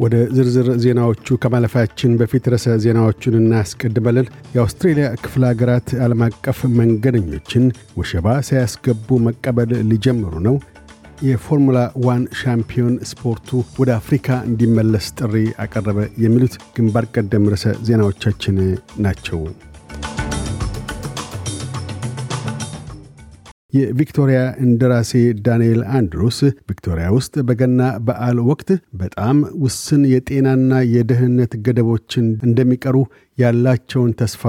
ወደ ዝርዝር ዜናዎቹ ከማለፋችን በፊት ርዕሰ ዜናዎቹን እናስቀድመልን። የአውስትሬልያ ክፍለ ሀገራት ዓለም አቀፍ መንገደኞችን ወሸባ ሳያስገቡ መቀበል ሊጀምሩ ነው። የፎርሙላ ዋን ሻምፒዮን ስፖርቱ ወደ አፍሪካ እንዲመለስ ጥሪ አቀረበ። የሚሉት ግንባር ቀደም ርዕሰ ዜናዎቻችን ናቸው። የቪክቶሪያ እንደራሴ ዳንኤል አንድሩስ ቪክቶሪያ ውስጥ በገና በዓል ወቅት በጣም ውስን የጤናና የደህንነት ገደቦችን እንደሚቀሩ ያላቸውን ተስፋ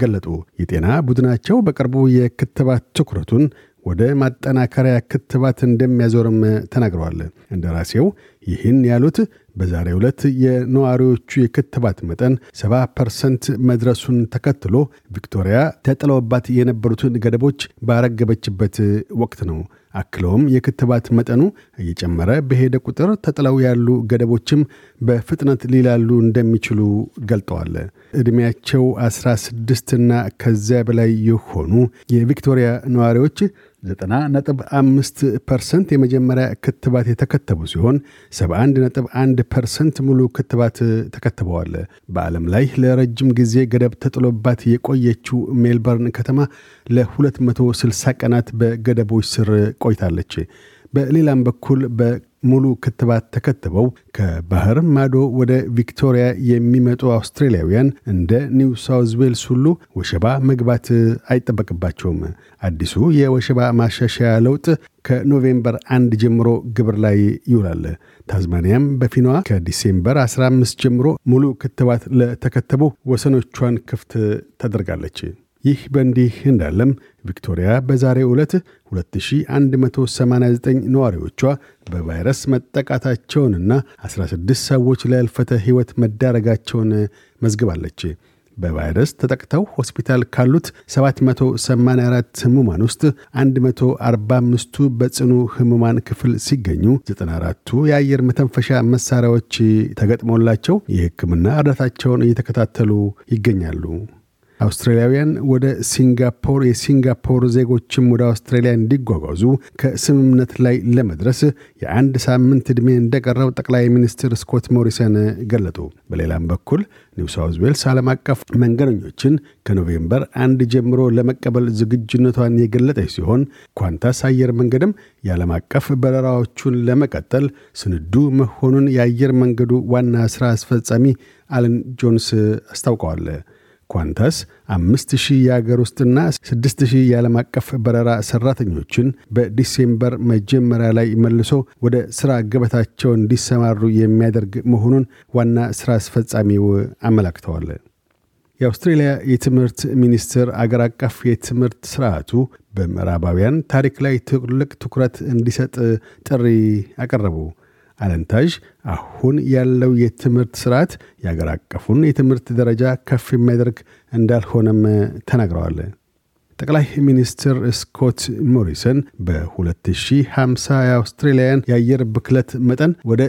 ገለጡ። የጤና ቡድናቸው በቅርቡ የክትባት ትኩረቱን ወደ ማጠናከሪያ ክትባት እንደሚያዞርም ተናግረዋል። እንደራሴው ይህን ያሉት በዛሬ ዕለት የነዋሪዎቹ የክትባት መጠን 70 ፐርሰንት መድረሱን ተከትሎ ቪክቶሪያ ተጥለውባት የነበሩትን ገደቦች ባረገበችበት ወቅት ነው። አክለውም የክትባት መጠኑ እየጨመረ በሄደ ቁጥር ተጥለው ያሉ ገደቦችም በፍጥነት ሊላሉ እንደሚችሉ ገልጠዋል። ዕድሜያቸው 16ና ከዚያ በላይ የሆኑ የቪክቶሪያ ነዋሪዎች 90.5 ፐርሰንት የመጀመሪያ ክትባት የተከተቡ ሲሆን 71.1 ፐርሰንት ሙሉ ክትባት ተከትበዋል። በዓለም ላይ ለረጅም ጊዜ ገደብ ተጥሎባት የቆየችው ሜልበርን ከተማ ለ260 ቀናት በገደቦች ስር ቆይታለች። በሌላም በኩል በሙሉ ክትባት ተከትበው ከባህር ማዶ ወደ ቪክቶሪያ የሚመጡ አውስትራሊያውያን እንደ ኒው ሳውዝ ዌልስ ሁሉ ወሸባ መግባት አይጠበቅባቸውም። አዲሱ የወሸባ ማሻሻያ ለውጥ ከኖቬምበር አንድ ጀምሮ ግብር ላይ ይውላል። ታዝማኒያም በፊኗ ከዲሴምበር 15 ጀምሮ ሙሉ ክትባት ለተከተቡ ወሰኖቿን ክፍት ታደርጋለች። ይህ በእንዲህ እንዳለም ቪክቶሪያ በዛሬ ዕለት 2189 ነዋሪዎቿ በቫይረስ መጠቃታቸውንና 16 ሰዎች ለእልፈተ ሕይወት መዳረጋቸውን መዝግባለች። በቫይረስ ተጠቅተው ሆስፒታል ካሉት 784 ህሙማን ውስጥ 145ቱ በጽኑ ህሙማን ክፍል ሲገኙ 94ቱ የአየር መተንፈሻ መሳሪያዎች ተገጥሞላቸው የሕክምና እርዳታቸውን እየተከታተሉ ይገኛሉ። አውስትራሊያውያን ወደ ሲንጋፖር የሲንጋፖር ዜጎችም ወደ አውስትራሊያ እንዲጓጓዙ ከስምምነት ላይ ለመድረስ የአንድ ሳምንት ዕድሜ እንደቀረው ጠቅላይ ሚኒስትር ስኮት ሞሪሰን ገለጡ። በሌላም በኩል ኒው ሳውዝ ዌልስ ዓለም አቀፍ መንገደኞችን ከኖቬምበር አንድ ጀምሮ ለመቀበል ዝግጁነቷን የገለጠች ሲሆን ኳንታስ አየር መንገድም የዓለም አቀፍ በረራዎቹን ለመቀጠል ስንዱ መሆኑን የአየር መንገዱ ዋና ሥራ አስፈጻሚ አለን ጆይስ አስታውቀዋል። ኳንታስ አምስት ሺህ የአገር ውስጥና ስድስት ሺህ የዓለም አቀፍ በረራ ሰራተኞችን በዲሴምበር መጀመሪያ ላይ መልሶ ወደ ሥራ ገበታቸው እንዲሰማሩ የሚያደርግ መሆኑን ዋና ሥራ አስፈጻሚው አመላክተዋል። የአውስትሬልያ የትምህርት ሚኒስትር አገር አቀፍ የትምህርት ስርዓቱ በምዕራባውያን ታሪክ ላይ ትልቅ ትኩረት እንዲሰጥ ጥሪ አቀረቡ። አለንታዥ አሁን ያለው የትምህርት ስርዓት የአገር አቀፉን የትምህርት ደረጃ ከፍ የሚያደርግ እንዳልሆነም ተናግረዋል። ጠቅላይ ሚኒስትር ስኮት ሞሪሰን በ2050 የአውስትሬልያን የአየር ብክለት መጠን ወደ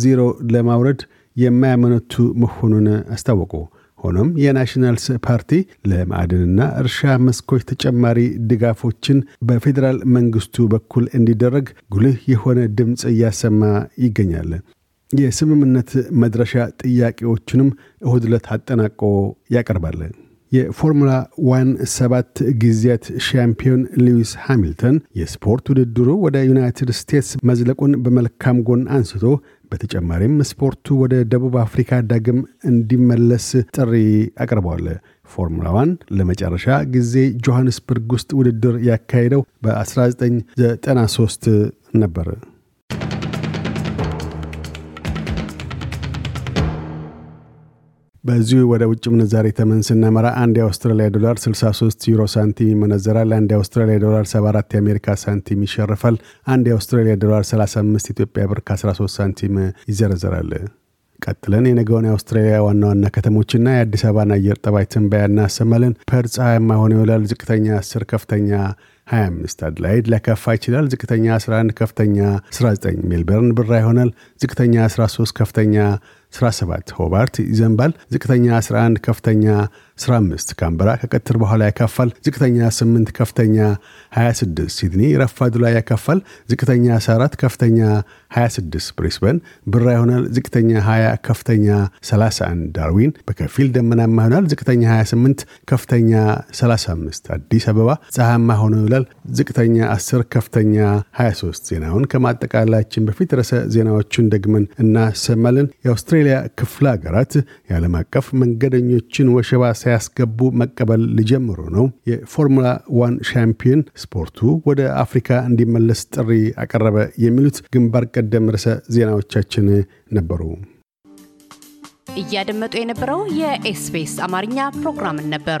ዜሮ ለማውረድ የማያመነቱ መሆኑን አስታወቁ። ሆኖም የናሽናልስ ፓርቲ ለማዕድንና እርሻ መስኮች ተጨማሪ ድጋፎችን በፌዴራል መንግስቱ በኩል እንዲደረግ ጉልህ የሆነ ድምፅ እያሰማ ይገኛል። የስምምነት መድረሻ ጥያቄዎችንም እሁድ ዕለት አጠናቆ ያቀርባል። የፎርሙላ ዋን ሰባት ጊዜያት ሻምፒዮን ሉዊስ ሃሚልተን የስፖርት ውድድሩ ወደ ዩናይትድ ስቴትስ መዝለቁን በመልካም ጎን አንስቶ በተጨማሪም ስፖርቱ ወደ ደቡብ አፍሪካ ዳግም እንዲመለስ ጥሪ አቅርበዋል። ፎርሙላ ዋን ለመጨረሻ ጊዜ ጆሐንስበርግ ውስጥ ውድድር ያካሄደው በ1993 ነበር። በዚሁ ወደ ውጭ ምንዛሬ ተመን ስናመራ አንድ የአውስትራሊያ ዶላር 63 ዩሮ ሳንቲም ይመነዘራል። አንድ የአውስትራሊያ ዶላር 74 የአሜሪካ ሳንቲም ይሸርፋል። አንድ የአውስትራሊያ ዶላር 35 ኢትዮጵያ ብር ከ13 ሳንቲም ይዘረዘራል። ቀጥለን የነገውን የአውስትራሊያ ዋና ዋና ከተሞችና የአዲስ አበባን አየር ጠባይ ትንበያ እናሰማለን። ፐርዝ ፀሐያማ ሆኖ ይውላል። ዝቅተኛ 10፣ ከፍተኛ 25። አድላይድ ሊያካፋ ይችላል። ዝቅተኛ 11፣ ከፍተኛ 19። ሜልበርን ብራ ይሆናል። ዝቅተኛ 13፣ ከፍተኛ 17 ሆባርት ይዘንባል። ዝቅተኛ 11 ከፍተኛ 15 ካምበራ ከቀትር በኋላ ያካፋል። ዝቅተኛ 8 ከፍተኛ 26 ሲድኒ ረፋዱ ላይ ያካፋል። ዝቅተኛ 14 ከፍተኛ 26 ብሪስበን ብራ ይሆናል። ዝቅተኛ 20 ከፍተኛ 31 ዳርዊን በከፊል ደመናማ ይሆናል። ዝቅተኛ 28 ከፍተኛ 35 አዲስ አበባ ፀሐያማ ሆኖ ይውላል። ዝቅተኛ 10 ከፍተኛ 23 ዜናውን ከማጠቃላችን በፊት ርዕሰ ዜናዎቹን ደግመን እናሰማለን። የአውስትሬሊያ ክፍለ ሀገራት የዓለም አቀፍ መንገደኞችን ወሸባ ሳያስገቡ መቀበል ሊጀምሩ ነው። የፎርሙላ ዋን ሻምፒዮን ስፖርቱ ወደ አፍሪካ እንዲመለስ ጥሪ አቀረበ። የሚሉት ግንባር ቀደም ርዕሰ ዜናዎቻችን ነበሩ። እያደመጡ የነበረው የኤስቢኤስ አማርኛ ፕሮግራምን ነበር።